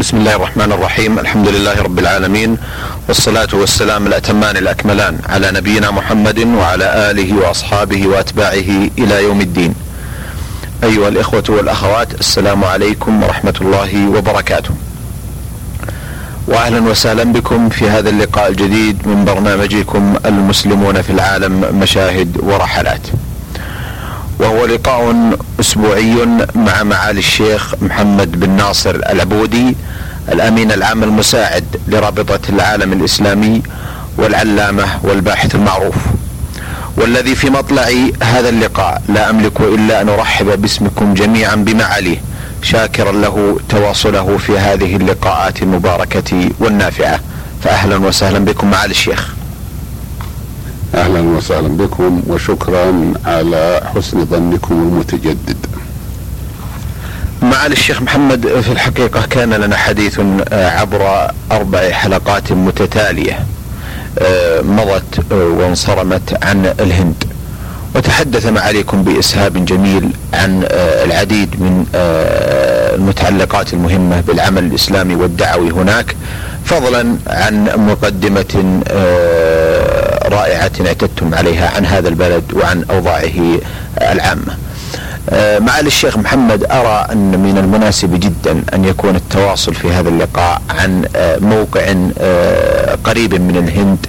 بسم الله الرحمن الرحيم الحمد لله رب العالمين والصلاة والسلام الأتمان الأكملان على نبينا محمد وعلى آله وأصحابه وأتباعه إلى يوم الدين أيها الإخوة والأخوات السلام عليكم ورحمة الله وبركاته واهلا وسهلا بكم في هذا اللقاء الجديد من برنامجكم المسلمون في العالم مشاهد ورحلات. وهو لقاء أسبوعي مع معالي الشيخ محمد بن ناصر العبودي الأمين العام المساعد لرابطة العالم الإسلامي والعلامة والباحث المعروف. والذي في مطلع هذا اللقاء لا أملك إلا أن أرحب باسمكم جميعا بمعاليه شاكرا له تواصله في هذه اللقاءات المباركة والنافعة فاهلا وسهلا بكم معالي الشيخ. أهلا وسهلا بكم وشكرا على حسن ظنكم المتجدد. معالي الشيخ محمد في الحقيقة كان لنا حديث عبر أربع حلقات متتالية مضت وانصرمت عن الهند وتحدث معاليكم بإسهاب جميل عن العديد من المتعلقات المهمة بالعمل الإسلامي والدعوي هناك فضلا عن مقدمة رائعه اعتدتم عليها عن هذا البلد وعن أوضاعه العامة. معالي الشيخ محمد أرى أن من المناسب جدا أن يكون التواصل في هذا اللقاء عن موقع قريب من الهند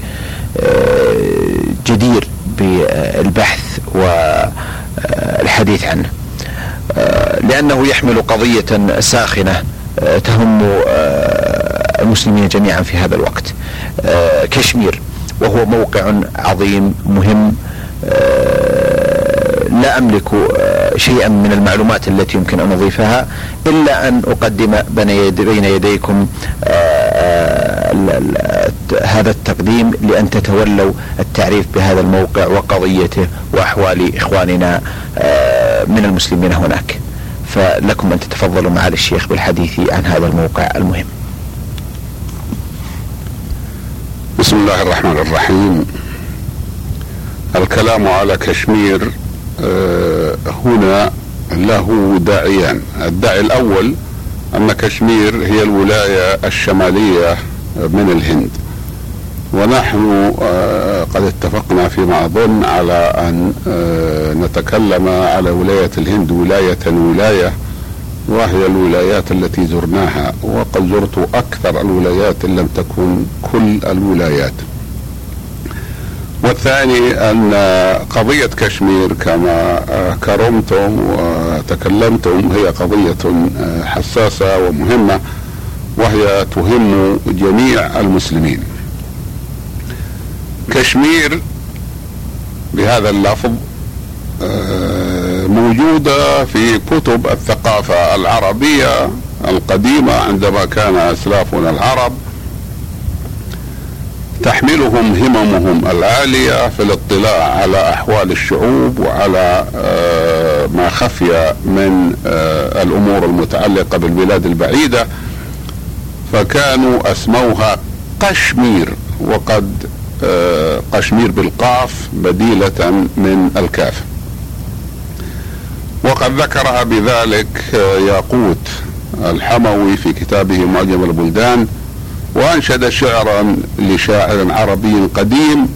جدير بالبحث والحديث عنه. لأنه يحمل قضية ساخنة تهم المسلمين جميعا في هذا الوقت. كشمير وهو موقع عظيم مهم لا أملك شيئا من المعلومات التي يمكن أن أضيفها إلا أن أقدم بين يديكم هذا التقديم لأن تتولوا التعريف بهذا الموقع وقضيته وأحوال إخواننا من المسلمين هناك. فلكم أن تتفضلوا معالي الشيخ بالحديث عن هذا الموقع المهم. بسم الله الرحمن الرحيم. الكلام على كشمير هنا له داعيان. الداعي الأول أن كشمير هي الولاية الشمالية من الهند. ونحن قد اتفقنا فيما أظن على أن نتكلم على ولاية الهند ولاية ولاية وهي الولايات التي زرناها وقد زرت أكثر الولايات إن لم تكن كل الولايات. والثاني أن قضية كشمير كما كرمتم وتكلمتم هي قضية حساسة ومهمة وهي تهم جميع المسلمين. كشمير بهذا اللفظ موجودة في كتب الثقافة العربية القديمة عندما كان أسلافنا العرب تحملهم هممهم العالية في الاطلاع على أحوال الشعوب وعلى ما خفي من الأمور المتعلقة بالبلاد البعيدة. فكانوا أسموها قشمير وقد قشمير بالقاف بديلة من الكاف وقد ذكرها بذلك ياقوت الحموي في كتابه معجم البلدان وأنشد شعرا لشاعر عربي قديم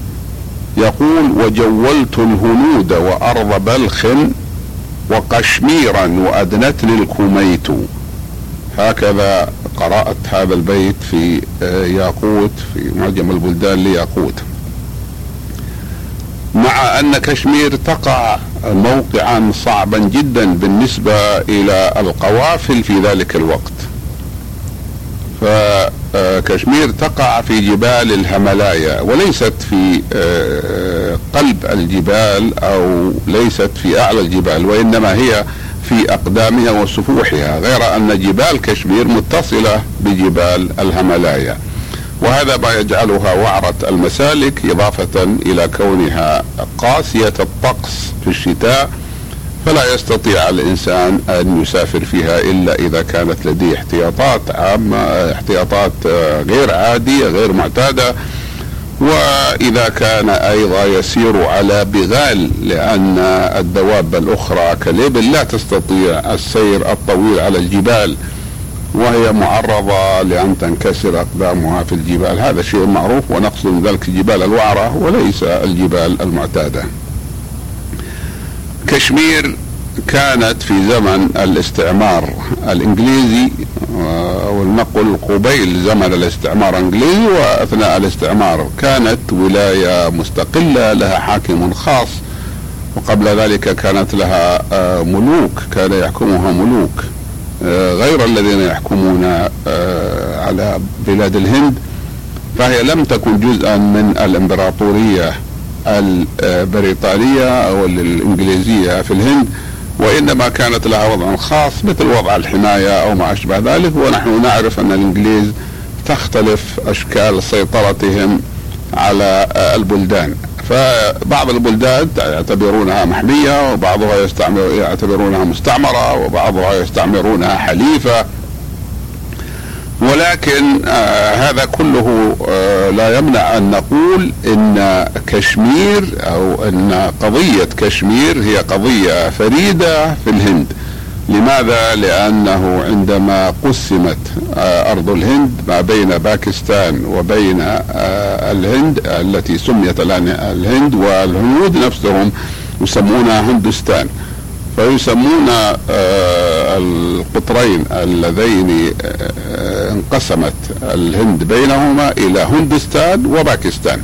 يقول وجولت الهنود وأرض بلخ وقشميرا وادنتني الكميت هكذا قرأت هذا البيت في ياقوت في معجم البلدان لياقوت. مع أن كشمير تقع موقعا صعبا جدا بالنسبة إلى القوافل في ذلك الوقت. فكشمير تقع في جبال الهملايا وليست في قلب الجبال أو ليست في أعلى الجبال وإنما هي في أقدامها وسفوحها غير أن جبال كشمير متصلة بجبال الهملايا. وهذا ما يجعلها وعرة المسالك إضافة إلى كونها قاسية الطقس في الشتاء فلا يستطيع الإنسان أن يسافر فيها إلا إذا كانت لديه احتياطات عامة احتياطات غير عادية غير معتادة. وإذا كان أيضا يسير على بغال لأن الدواب الأخرى كالابل لا تستطيع السير الطويل على الجبال. وهي معرضة لأن تنكسر أقدامها في الجبال. هذا شيء معروف ونقصد ذلك الجبال الوعرة وليس الجبال المعتادة. كشمير كانت في زمن الاستعمار الإنجليزي أو لنقل قبيل زمن الاستعمار الإنجليزي وأثناء الاستعمار كانت ولاية مستقلة لها حاكم خاص وقبل ذلك كانت لها آه، ملوك كان يحكمها ملوك. آه، غير الذين يحكمون آه، على بلاد الهند فهي لم تكن جزءا من الإمبراطورية البريطانية أو الإنجليزية في الهند وإنما كانت لها وضع خاص مثل وضع الحماية أو ما أشبه ذلك ونحن نعرف أن الإنجليز تختلف أشكال سيطرتهم على البلدان. فبعض البلدان يعتبرونها محمية وبعضها يعتبرونها مستعمرة وبعضها يستعمرونها حليفة. ولكن آه هذا كله آه لا يمنع أن نقول إن كشمير أو إن قضية كشمير هي قضية فريدة في الهند. لماذا؟ لأنه عندما قسمت آه أرض الهند ما بين باكستان وبين آه الهند التي سميت الآن الهند والهنود نفسهم يسمونها هندوستان فيسمون آه القطرين اللذين انقسمت الهند بينهما إلى هندستان وباكستان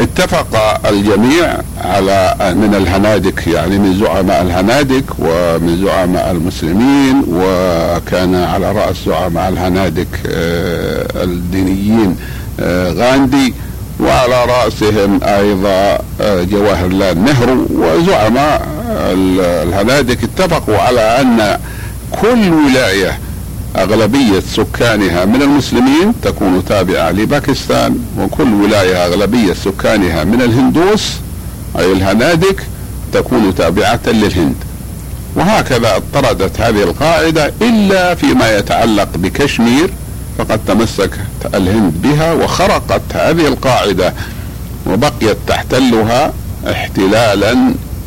اتفق الجميع على من الهنادك يعني من زعماء الهنادك ومن زعماء المسلمين وكان على رأس زعماء الهنادك آه الدينيين غاندي وعلى رأسهم أيضا جواهر لال نهرو وزعماء الهنادك. اتفقوا على أن كل ولاية أغلبية سكانها من المسلمين تكون تابعة لباكستان وكل ولاية أغلبية سكانها من الهندوس أي الهنادك تكون تابعة للهند. وهكذا اضطردت هذه القاعدة إلا فيما يتعلق بكشمير فقد تمسك الهند بها وخرقت هذه القاعدة وبقيت تحتلها احتلالا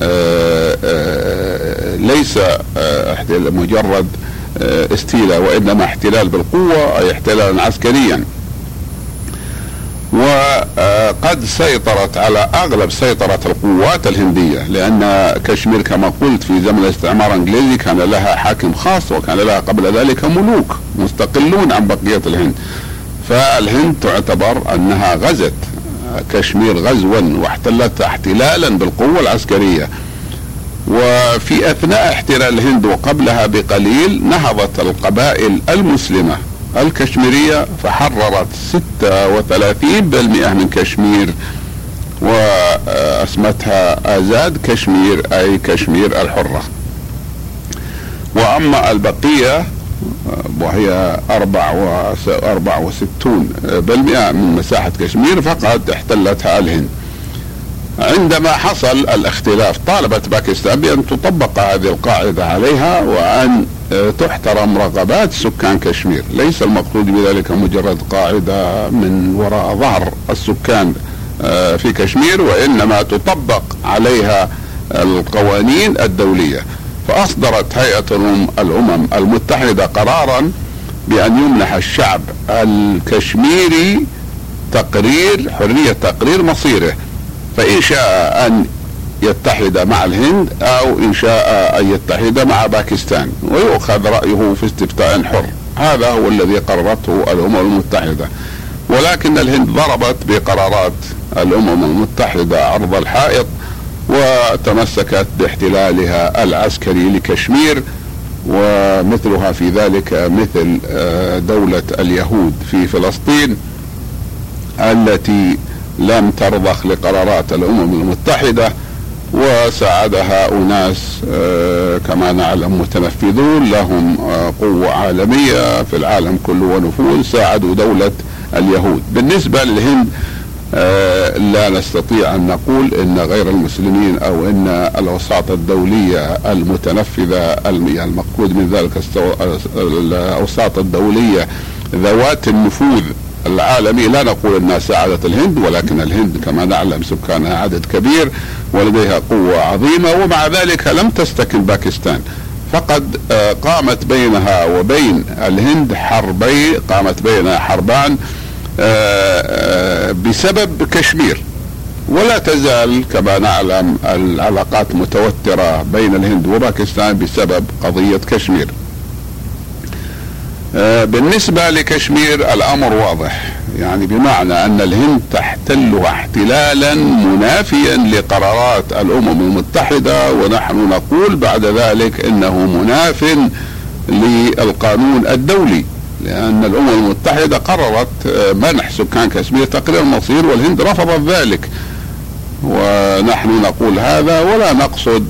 آآ آآ ليس مجرد استيلاء وإنما احتلال بالقوة أي احتلالا عسكريا. وقد سيطرت على أغلب سيطرة القوات الهندية لأن كشمير كما قلت في زمن الاستعمار الإنجليزي كان لها حاكم خاص وكان لها قبل ذلك ملوك مستقلون عن بقية الهند. فالهند تعتبر أنها غزت كشمير غزوا واحتلتها احتلالا بالقوة العسكرية. وفي أثناء احتلال الهند وقبلها بقليل نهضت القبائل المسلمة الكشميرية فحررت 36% من كشمير وأسمتها آزاد كشمير أي كشمير الحرة. وأما البقية وهي أربع أربع وستون بالمئة من مساحة كشمير فقد احتلتها الهند عندما حصل الاختلاف طالبت باكستان بأن تطبق هذه القاعدة عليها وأن تحترم رغبات سكان كشمير. ليس المقصود بذلك مجرد قاعدة من وراء ظهر السكان في كشمير وإنما تطبق عليها القوانين الدولية. فأصدرت هيئة الأمم المتحدة قرارا بأن يمنح الشعب الكشميري تقرير حرية تقرير مصيره. فإن شاء أن يتحد مع الهند أو إن شاء أن يتحد مع باكستان ويؤخذ رأيه في استفتاء حر. هذا هو الذي قررته الأمم المتحدة. ولكن الهند ضربت بقرارات الأمم المتحدة عرض الحائط وتمسكت باحتلالها العسكري لكشمير ومثلها في ذلك مثل دولة اليهود في فلسطين التي لم ترضخ لقرارات الأمم المتحدة وساعدها أناس كما نعلم متنفذون لهم قوة عالمية في العالم كله ونفوذ ساعدوا دولة اليهود. بالنسبة للهند لا نستطيع أن نقول إن غير المسلمين أو إن الاوساط الدولية المتنفذة المقصود من ذلك الأوساط الدولية ذوات النفوذ العالمي لا نقول إنها ساعدت الهند ولكن الهند كما نعلم سكانها عدد كبير ولديها قوة عظيمة ومع ذلك لم تستكن باكستان. فقد آه، قامت بينها وبين الهند حربي قامت بينها حربان آه، بسبب كشمير. ولا تزال كما نعلم العلاقات متوترة بين الهند وباكستان بسبب قضية كشمير. آه، بالنسبة لكشمير الأمر واضح. يعني بمعنى أن الهند تحتلها احتلالا منافيا لقرارات الأمم المتحدة ونحن نقول بعد ذلك إنه مناف للقانون الدولي لأن الأمم المتحدة قررت آه، منح سكان كشمير تقرير المصير والهند رفضت ذلك. ونحن نقول هذا ولا نقصد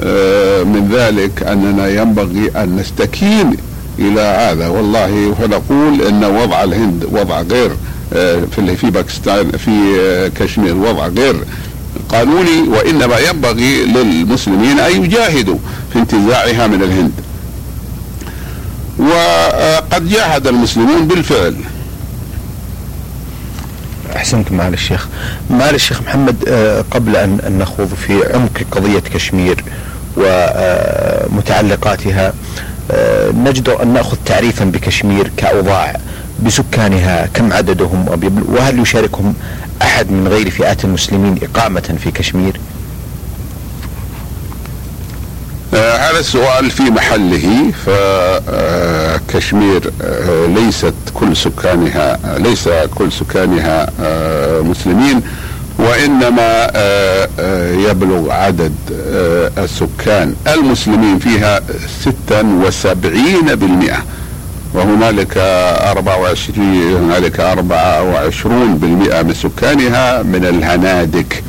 آه، من ذلك أننا ينبغي أن نستكين إلى هذا والله فنقول إن وضع الهند وضع غير آه، في في باكستان في آه، كشمير وضع غير قانوني وإنما ينبغي للمسلمين أن يجاهدوا في انتزاعها من الهند. وقد جاهد المسلمون بالفعل. احسنت معالي الشيخ. معالي الشيخ محمد آه، قبل أن نخوض في عمق قضية كشمير ومتعلقاتها آه، نجدر أن نأخذ تعريفا بكشمير كأوضاع بسكانها كم عددهم وهل يشاركهم أحد من غير فئات المسلمين إقامة في كشمير؟ آه هذا السؤال في محله فكشمير آه ليست كل سكانها ليس كل سكانها آه مسلمين. وإنما آه، آه، يبلغ عدد آه، السكان المسلمين فيها ستا وسبعين بالمئة. وهنالك أربعة وعشرين هنالك أربعة وعشرون بالمئة من سكانها من الهنادك.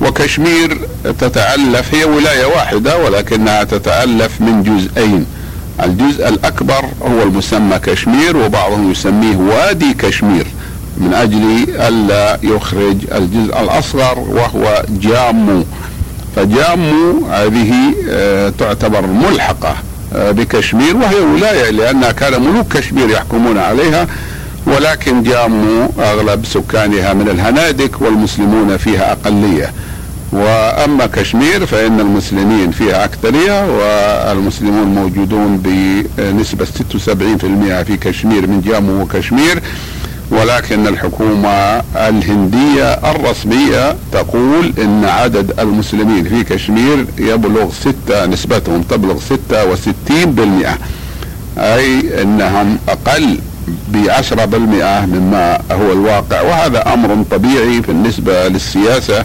وكشمير تتألف هي ولاية واحدة ولكنها تتألف من جزئين. الجزء الأكبر هو المسمى كشمير وبعضهم يسميه وادي كشمير. من أجل ألا يخرج الجزء الأصغر وهو جامو. فجامو هذه آه، تعتبر ملحقة آه، بكشمير وهي ولاية لأنها كان ملوك كشمير يحكمون عليها ولكن جامو أغلب سكانها من الهنادك والمسلمون فيها أقلية. وأما كشمير فإن المسلمين فيها أكثرية والمسلمون موجودون بنسبة 76% في كشمير من جامو وكشمير. ولكن الحكومة الهندية الرسمية تقول إن عدد المسلمين في كشمير يبلغ ستة نسبتهم تبلغ ستة وستين بالمئة. أي إنهم أقل بعشرة بالمئة مما هو الواقع. وهذا أمر طبيعي بالنسبة للسياسة.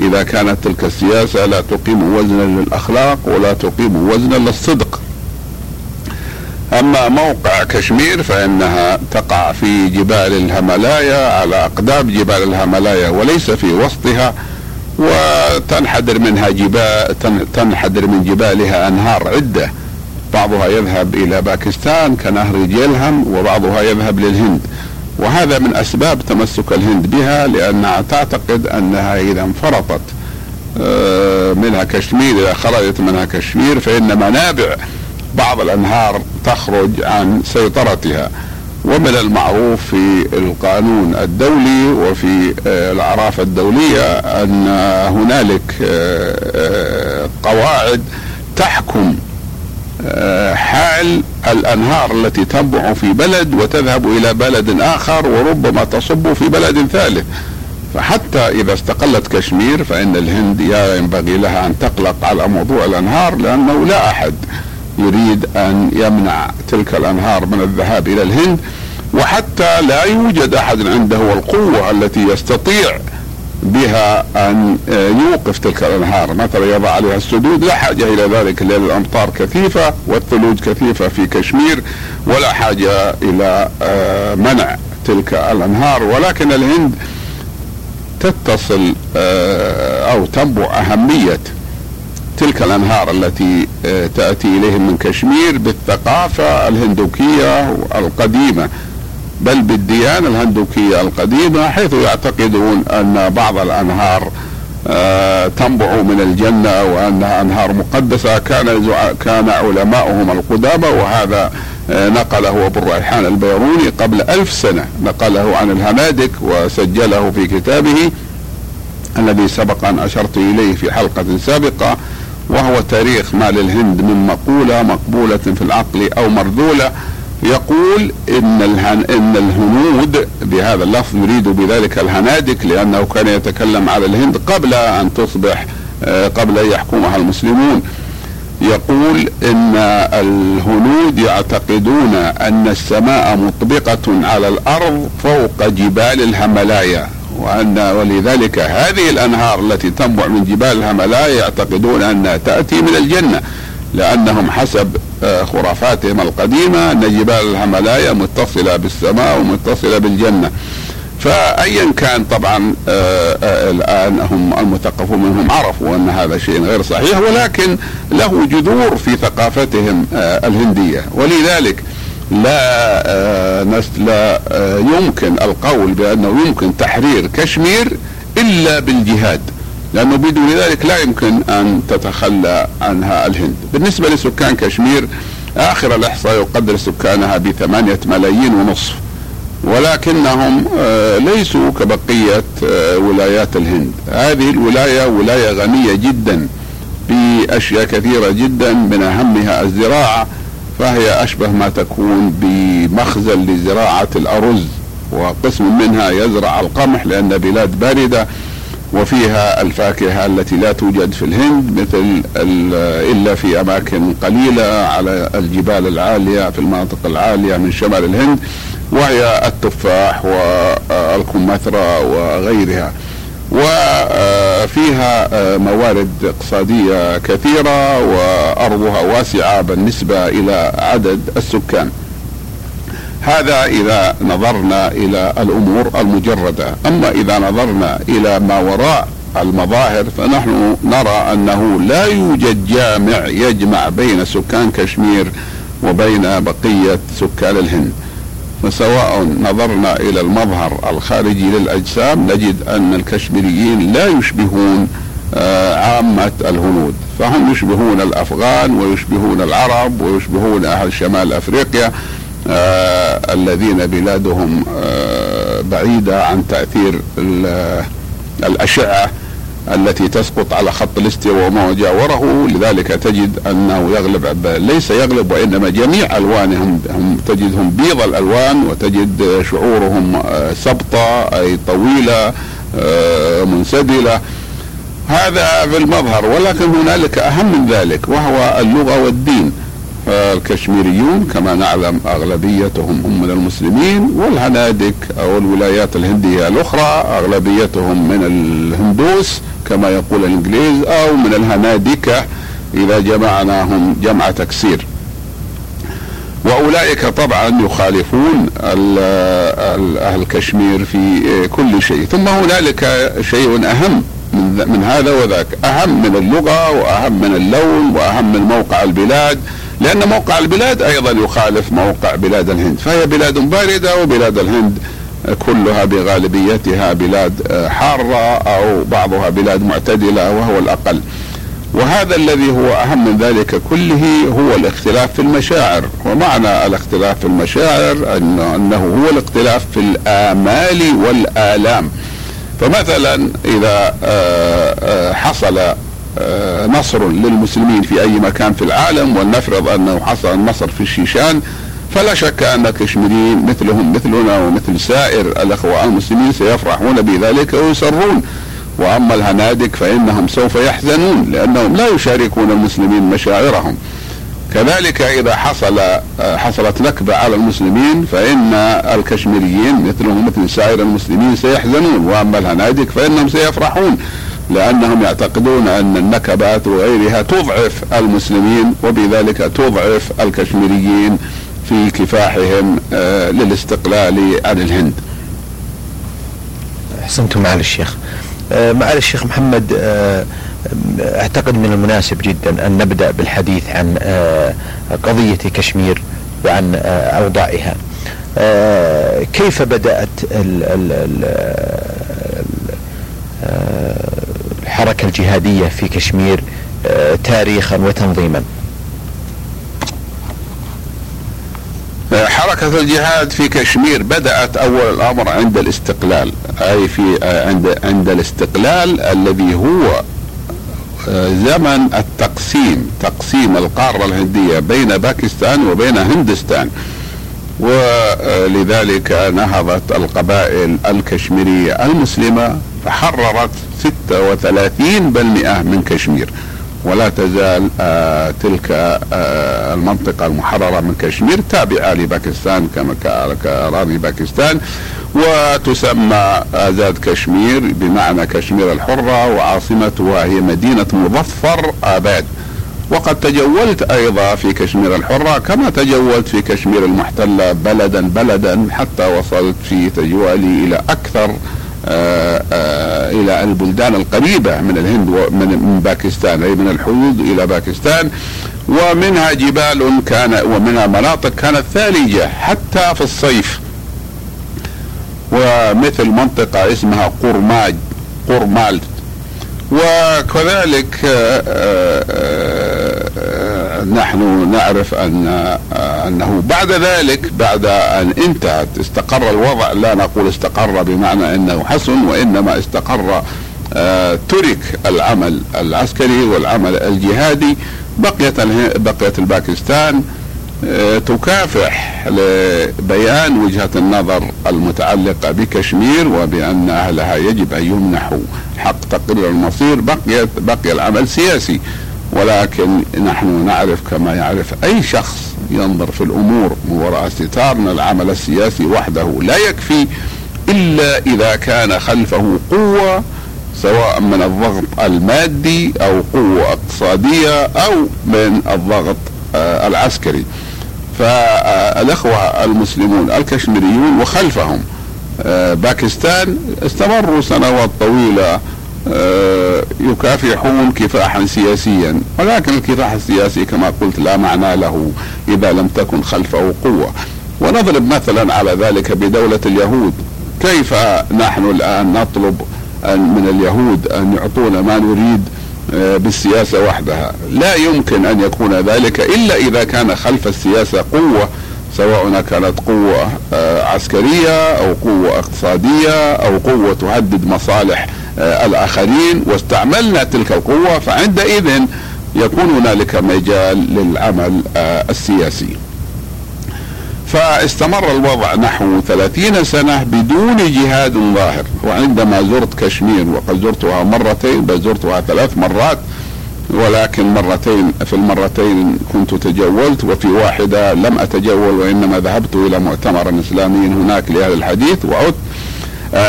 إذا كانت تلك السياسة لا تقيم وزنا للأخلاق ولا تقيم وزنا للصدق. أما موقع كشمير فإنها تقع في جبال الهملايا على أقدام جبال الهملايا وليس في وسطها وتنحدر منها جبال تنحدر من جبالها أنهار عدة. بعضها يذهب إلى باكستان كنهر جيلهم وبعضها يذهب للهند. وهذا من أسباب تمسك الهند بها لانها تعتقد أنها إذا انفرطت آه، منها كشمير إذا خرجت منها كشمير فإن منابع بعض الأنهار تخرج عن سيطرتها. ومن المعروف في القانون الدولي وفي آه، الأعراف الدولية أن هنالك آه، آه، قواعد تحكم حال الأنهار التي تنبع في بلد وتذهب إلى بلد آخر وربما تصب في بلد ثالث. فحتى إذا استقلت كشمير فإن الهند ينبغي لها أن تقلق على موضوع الأنهار لأنه لا أحد يريد أن يمنع تلك الأنهار من الذهاب إلى الهند وحتى لا يوجد أحد عنده القوة التي يستطيع بها أن يوقف تلك الأنهار. مثلا يضع عليها السدود لا حاجة إلى ذلك لأن الأمطار كثيفة والثلوج كثيفة في كشمير ولا حاجة إلى آه، منع تلك الأنهار. ولكن الهند تتصل آه، أو تنبع أهمية تلك الأنهار التي آه، تأتي إليهم من كشمير بالثقافة الهندوكية القديمة. بل بالديانة الهندوكية القديمة حيث يعتقدون أن بعض الأنهار آه، تنبع من الجنة وانها أنهار مقدسة كان كان علماؤهم القدامى. وهذا آه، نقله أبو الريحان البيروني قبل ألف سنة. نقله عن الهنادك وسجله في كتابه الذي سبق أن أشرت إليه في حلقة سابقة. وهو تاريخ ما للهند من مقولة مقبولة في العقل أو مرذولة يقول إن, الهن إن الهنود بهذا اللفظ يريد بذلك الهنادك لأنه كان يتكلم على الهند قبل أن تصبح آه، قبل أن يحكمها المسلمون. يقول إن الهنود يعتقدون أن السماء مطبقة على الأرض فوق جبال الهملايا. وان ولذلك هذه الأنهار التي تنبع من جبال الهملايا يعتقدون أنها تأتي من الجنة لأنهم حسب آه، خرافاتهم القديمة أن جبال الهملايا متصلة بالسماء ومتصلة بالجنة. فايا كان طبعا آه، آه، الآن هم المثقفون منهم عرفوا أن هذا شيء غير صحيح ولكن له جذور في ثقافتهم الهندية. ولذلك لا لا يمكن القول بأنه يمكن تحرير كشمير إلا بالجهاد لأنه بدون ذلك لا يمكن أن تتخلى عنها الهند. بالنسبة لسكان كشمير آخر الإحصاء يقدر سكانها بثمانية ملايين ونصف ولكنهم آه، ليسوا كبقية آه، ولايات الهند. هذه الولاية ولاية غنية جدا بأشياء كثيرة جدا من أهمها الزراعة فهي أشبه ما تكون بمخزن لزراعة الأرز وقسم منها يزرع القمح لأن بلاد باردة وفيها الفاكهة التي لا توجد في الهند مثل إلا في أماكن قليلة على الجبال العالية في المناطق العالية من شمال الهند وهي التفاح والكمثرى وغيرها. وفيها موارد اقتصادية كثيرة وأرضها واسعة بالنسبة إلى عدد السكان. هذا إذا نظرنا إلى الأمور المجردة. أما إذا نظرنا إلى ما وراء المظاهر فنحن نرى أنه لا يوجد جامع يجمع بين سكان كشمير وبين بقية سكان الهند. فسواء نظرنا إلى المظهر الخارجي للأجسام نجد أن الكشميريين لا يشبهون آه، عامة الهنود. فهم يشبهون الأفغان ويشبهون العرب ويشبهون أهل شمال أفريقيا آه الذين بلادهم آه بعيدة عن تأثير الأشعة التي تسقط على خط الاستواء وما جاوره لذلك تجد أنه يغلب ليس يغلب وإنما جميع ألوانهم هم تجدهم بيض الألوان وتجد شعورهم آه سبطة أي طويلة آه منسدلة. هذا في المظهر ولكن هنالك أهم من ذلك وهو اللغة والدين. الكشميريون كما نعلم أغلبيتهم هم من المسلمين والهنادك أو الولايات الهندية الأخرى أغلبيتهم من الهندوس كما يقول الإنجليز أو من الهنادكه إذا جمعناهم جمع تكسير. وأولئك طبعا يخالفون أهل كشمير في كل شيء. ثم هنالك شيء أهم من هذا وذاك. أهم من اللغة وأهم من اللون وأهم من موقع البلاد. لأن موقع البلاد أيضا يخالف موقع بلاد الهند. فهي بلاد باردة وبلاد الهند كلها بغالبيتها بلاد حارة أو بعضها بلاد معتدلة وهو الأقل. وهذا الذي هو أهم من ذلك كله هو الاختلاف في المشاعر. ومعنى الاختلاف في المشاعر أنه هو الاختلاف في الآمال والآلام. فمثلا إذا آه، آه، حصل آه، نصر للمسلمين في أي مكان في العالم ولنفرض أنه حصل النصر في الشيشان فلا شك أن الكشميريين مثلهم مثلنا ومثل سائر الأخوة المسلمين سيفرحون بذلك ويسرون وأما الهنادك فإنهم سوف يحزنون لأنهم لا يشاركون المسلمين مشاعرهم. كذلك إذا حصل آه، حصلت نكبة على المسلمين فإن الكشميريين مثلهم مثل سائر المسلمين سيحزنون. وأما الهنادك فإنهم سيفرحون. لأنهم يعتقدون أن النكبات وغيرها تضعف المسلمين وبذلك تضعف الكشميريين في كفاحهم آه، للاستقلال عن الهند. أحسنتم معالي الشيخ. آه، معالي الشيخ محمد آه، أعتقد من المناسب جدا أن نبدأ بالحديث عن قضية كشمير وعن أوضاعها. كيف بدأت ال ال ال الحركة الجهادية في كشمير آه، تاريخا وتنظيما. حركة الجهاد في كشمير بدأت أول الأمر عند الاستقلال أي في آه، عند عند الاستقلال الذي هو زمن التقسيم تقسيم القارة الهندية بين باكستان وبين هندستان. ولذلك نهضت القبائل الكشميرية المسلمة فحررت 36 بالمئة من كشمير. ولا تزال آه تلك آه المنطقة المحررة من كشمير تابعة لباكستان كما كأراضي باكستان. وتسمى آزاد كشمير بمعنى كشمير الحرة وعاصمتها هي مدينة مظفر آباد. وقد تجولت أيضا في كشمير الحرة كما تجولت في كشمير المحتلة بلدا بلدا حتى وصلت في تجوالي إلى أكثر آآ آآ إلى البلدان القريبة من الهند ومن باكستان أي من الحدود إلى باكستان. ومنها جبال كان ومنها مناطق كانت ثلجة حتى في الصيف. ومثل منطقة اسمها قرماج قرمال وكذلك نحن نعرف أن أنه بعد ذلك بعد أن انتهت استقر الوضع لا نقول استقر بمعنى أنه حسن وإنما استقر ترك العمل العسكري والعمل الجهادي بقيت بقيت الباكستان تكافح لبيان وجهة النظر المتعلقة بكشمير وبأن أهلها يجب أن يمنحوا حق تقرير المصير بقي بقي العمل سياسي. ولكن نحن نعرف كما يعرف أي شخص ينظر في الأمور من وراء ستار أن العمل السياسي وحده لا يكفي إلا إذا كان خلفه قوة سواء من الضغط المادي أو قوة اقتصادية أو من الضغط العسكري. فالإخوة المسلمون الكشميريون وخلفهم آه، باكستان استمروا سنوات طويلة آه، يكافحون كفاحا سياسيا. ولكن الكفاح السياسي كما قلت لا معنى له إذا لم تكن خلفه قوة. ونضرب مثلا على ذلك بدولة اليهود. كيف نحن الآن نطلب من اليهود أن يعطونا ما نريد آه، بالسياسة وحدها؟ لا يمكن أن يكون ذلك إلا إذا كان خلف السياسة قوة سواء كانت قوة آه، عسكرية أو قوة اقتصادية أو قوة تهدد مصالح آه، الآخرين واستعملنا تلك القوة فعندئذ يكون هنالك مجال للعمل السياسي. فاستمر الوضع نحو ثلاثين سنة بدون جهاد ظاهر. وعندما زرت كشمير وقد زرتها مرتين بل زرتها ثلاث مرات ولكن مرتين في المرتين كنت تجولت وفي واحدة لم أتجول وإنما ذهبت إلى مؤتمر إسلامي هناك لأهل الحديث وعدت آه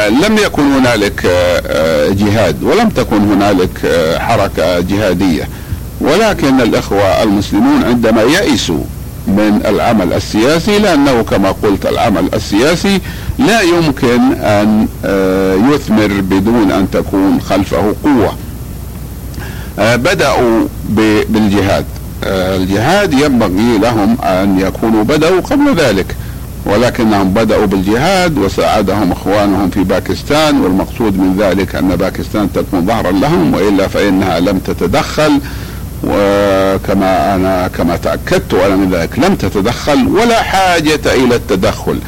لم يكن هنالك آه, آه، جهاد ولم تكن هنالك آه حركة جهادية ولكن الإخوة المسلمون عندما يئسوا من العمل السياسي لأنه كما قلت العمل السياسي لا يمكن أن آه، يثمر بدون أن تكون خلفه قوة. آه، بدأوا بالجهاد. آه، الجهاد ينبغي لهم أن يكونوا بدأوا قبل ذلك ولكنهم بدأوا بالجهاد وساعدهم إخوانهم في باكستان والمقصود من ذلك أن باكستان تكون ظهرا لهم وإلا فإنها لم تتدخل وكما أنا كما تأكدت أنا من ذلك لم تتدخل ولا حاجة إلى التدخل.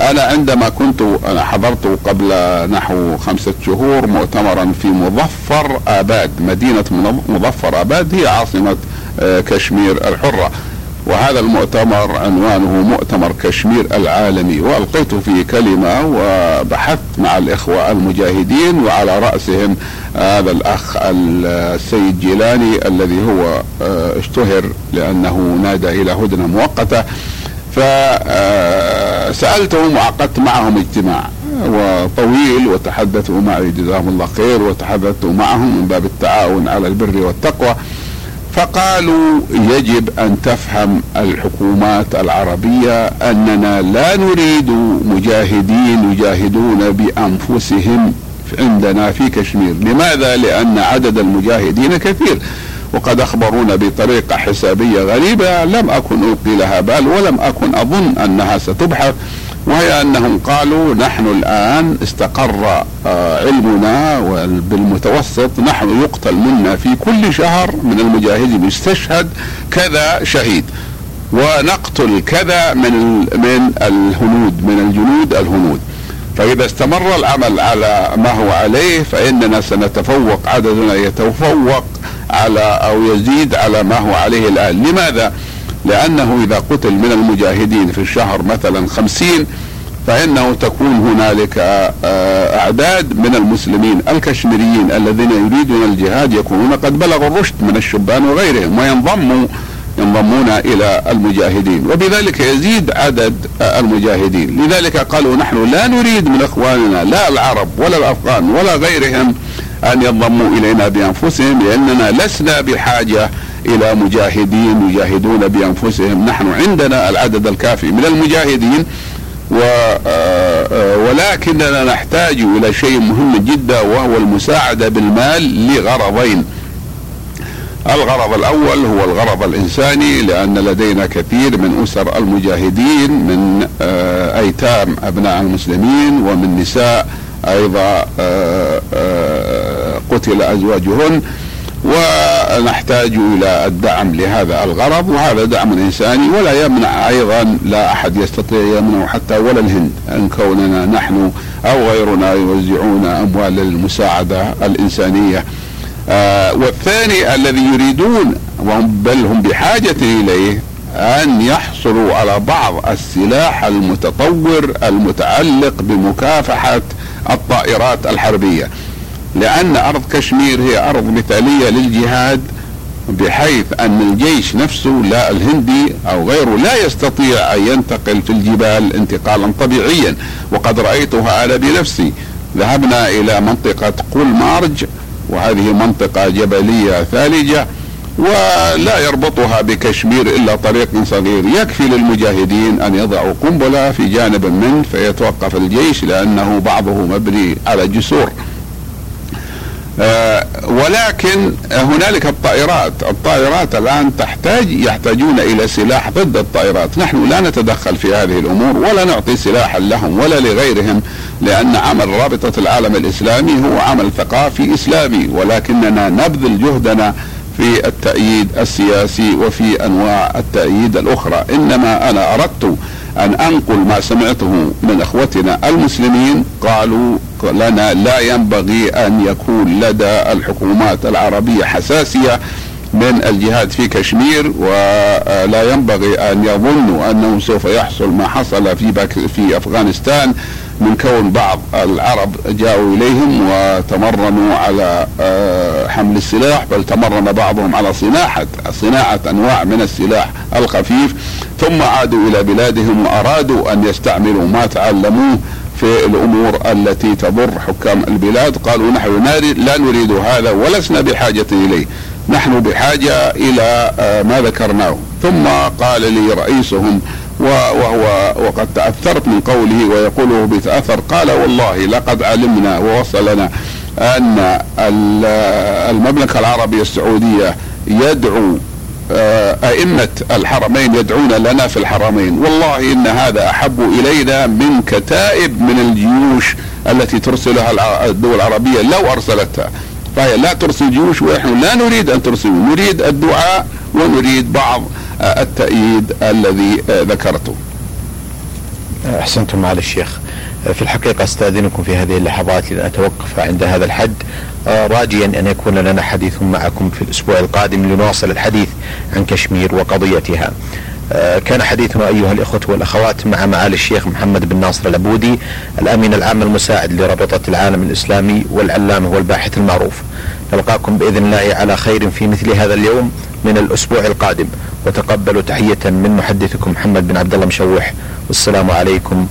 أنا عندما كنت أنا حضرت قبل نحو خمسة شهور مؤتمرا في مظفر آباد مدينة مظفر آباد هي عاصمة آه، كشمير الحرة. وهذا المؤتمر عنوانه مؤتمر كشمير العالمي. وألقيت فيه كلمة وبحثت مع الإخوة المجاهدين وعلى رأسهم هذا الأخ السيد جيلاني الذي هو آه، اشتهر لأنه نادى إلى هدنة مؤقتة. فسالتهم وعقدت معهم اجتماع. وطويل وتحدثوا معي جزاهم الله خير وتحدثت معهم من باب التعاون على البر والتقوى. فقالوا يجب أن تفهم الحكومات العربية أننا لا نريد مجاهدين يجاهدون بأنفسهم عندنا في كشمير. لماذا؟ لأن عدد المجاهدين كثير وقد أخبرونا بطريقة حسابية غريبة لم أكن ألقي لها بال ولم أكن أظن أنها ستبحث وهي أنهم قالوا نحن الآن استقر آه، علمنا بالمتوسط نحن يقتل منا في كل شهر من المجاهدين يستشهد كذا شهيد. ونقتل كذا من من الهنود من الجنود الهنود. فإذا استمر العمل على ما هو عليه فإننا سنتفوق عددنا يتفوق على أو يزيد على ما هو عليه الآن. لماذا؟ لأنه إذا قتل من المجاهدين في الشهر مثلا خمسين فإنه تكون هنالك آه، أعداد من المسلمين الكشميريين الذين يريدون الجهاد يكونون قد بلغوا الرشد من الشبان وغيرهم وينضموا ينضمون إلى المجاهدين. وبذلك يزيد عدد المجاهدين. لذلك قالوا نحن لا نريد من إخواننا لا العرب ولا الأفغان ولا غيرهم أن ينضموا إلينا بأنفسهم لأننا لسنا بحاجة إلى مجاهدين يجاهدون بأنفسهم. نحن عندنا العدد الكافي من المجاهدين و ولكننا نحتاج إلى شيء مهم جدا وهو المساعدة بالمال لغرضين. الغرض الأول هو الغرض الإنساني لأن لدينا كثير من أسر المجاهدين من آه، أيتام أبناء المسلمين ومن نساء أيضا آه، آه، قتل أزواجهن. ونحتاج إلى الدعم لهذا الغرض وهذا دعم إنساني ولا يمنع أيضا لا أحد يستطيع يمنع حتى ولا الهند إن كوننا نحن أو غيرنا يوزعون أموال للمساعده الإنسانية. آه والثاني الذي يريدون بل هم بحاجة إليه أن يحصلوا على بعض السلاح المتطور المتعلق بمكافحة الطائرات الحربية. لأن أرض كشمير هي أرض مثالية للجهاد بحيث أن الجيش نفسه لا الهندي أو غيره لا يستطيع أن ينتقل في الجبال انتقالا طبيعيا. وقد رأيتها أنا بنفسي. ذهبنا إلى منطقة قول مارج وهذه منطقة جبلية ثالجة ولا يربطها بكشمير إلا طريق صغير. يكفي للمجاهدين أن يضعوا قنبلة في جانب منه فيتوقف الجيش لأنه بعضه مبني على جسور. ولكن هنالك الطائرات الطائرات الآن تحتاج يحتاجون إلى سلاح ضد الطائرات. نحن لا نتدخل في هذه الأمور ولا نعطي سلاحا لهم ولا لغيرهم لأن عمل رابطة العالم الإسلامي هو عمل ثقافي إسلامي ولكننا نبذل جهدنا في التأييد السياسي وفي أنواع التأييد الأخرى. إنما أنا أردت أن أنقل ما سمعته من إخوتنا المسلمين قالوا لنا لا ينبغي أن يكون لدى الحكومات العربية حساسية من الجهاد في كشمير ولا ينبغي أن يظنوا أنه سوف يحصل ما حصل في في أفغانستان من كون بعض العرب جاءوا إليهم وتمرنوا على آه، حمل السلاح بل تمرن بعضهم على صناعه صناعة أنواع من السلاح الخفيف. ثم عادوا إلى بلادهم وارادوا أن يستعملوا ما تعلموه في الأمور التي تضر حكام البلاد. قالوا نحن لا نريد هذا ولسنا بحاجة إليه. نحن بحاجة إلى آه، ما ذكرناه. ثم قال لي رئيسهم وهو وقد تأثرت من قوله ويقوله بتأثر قال والله لقد علمنا ووصلنا أن المملكة العربية السعودية يدعو أئمة الحرمين يدعون لنا في الحرمين. والله إن هذا أحب إلينا من كتائب من الجيوش التي ترسلها الدول العربية لو أرسلتها. فهي لا ترسل جيوش ونحن لا نريد أن ترسل. نريد الدعاء ونريد بعض التأييد الذي ذكرته. أحسنتم معالي الشيخ. في الحقيقة أستأذنكم في هذه اللحظات لنتوقف عند هذا الحد. راجيا أن يكون لنا حديث معكم في الأسبوع القادم لنواصل الحديث عن كشمير وقضيتها. كان حديثنا أيها الإخوة والأخوات مع معالي الشيخ محمد بن ناصر العبودي الأمين العام المساعد لرابطة العالم الإسلامي والعلامة والباحث المعروف. نلقاكم بإذن الله على خير في مثل هذا اليوم من الأسبوع القادم وتقبلوا تحية من محدثكم محمد بن عبد الله مشوح والسلام عليكم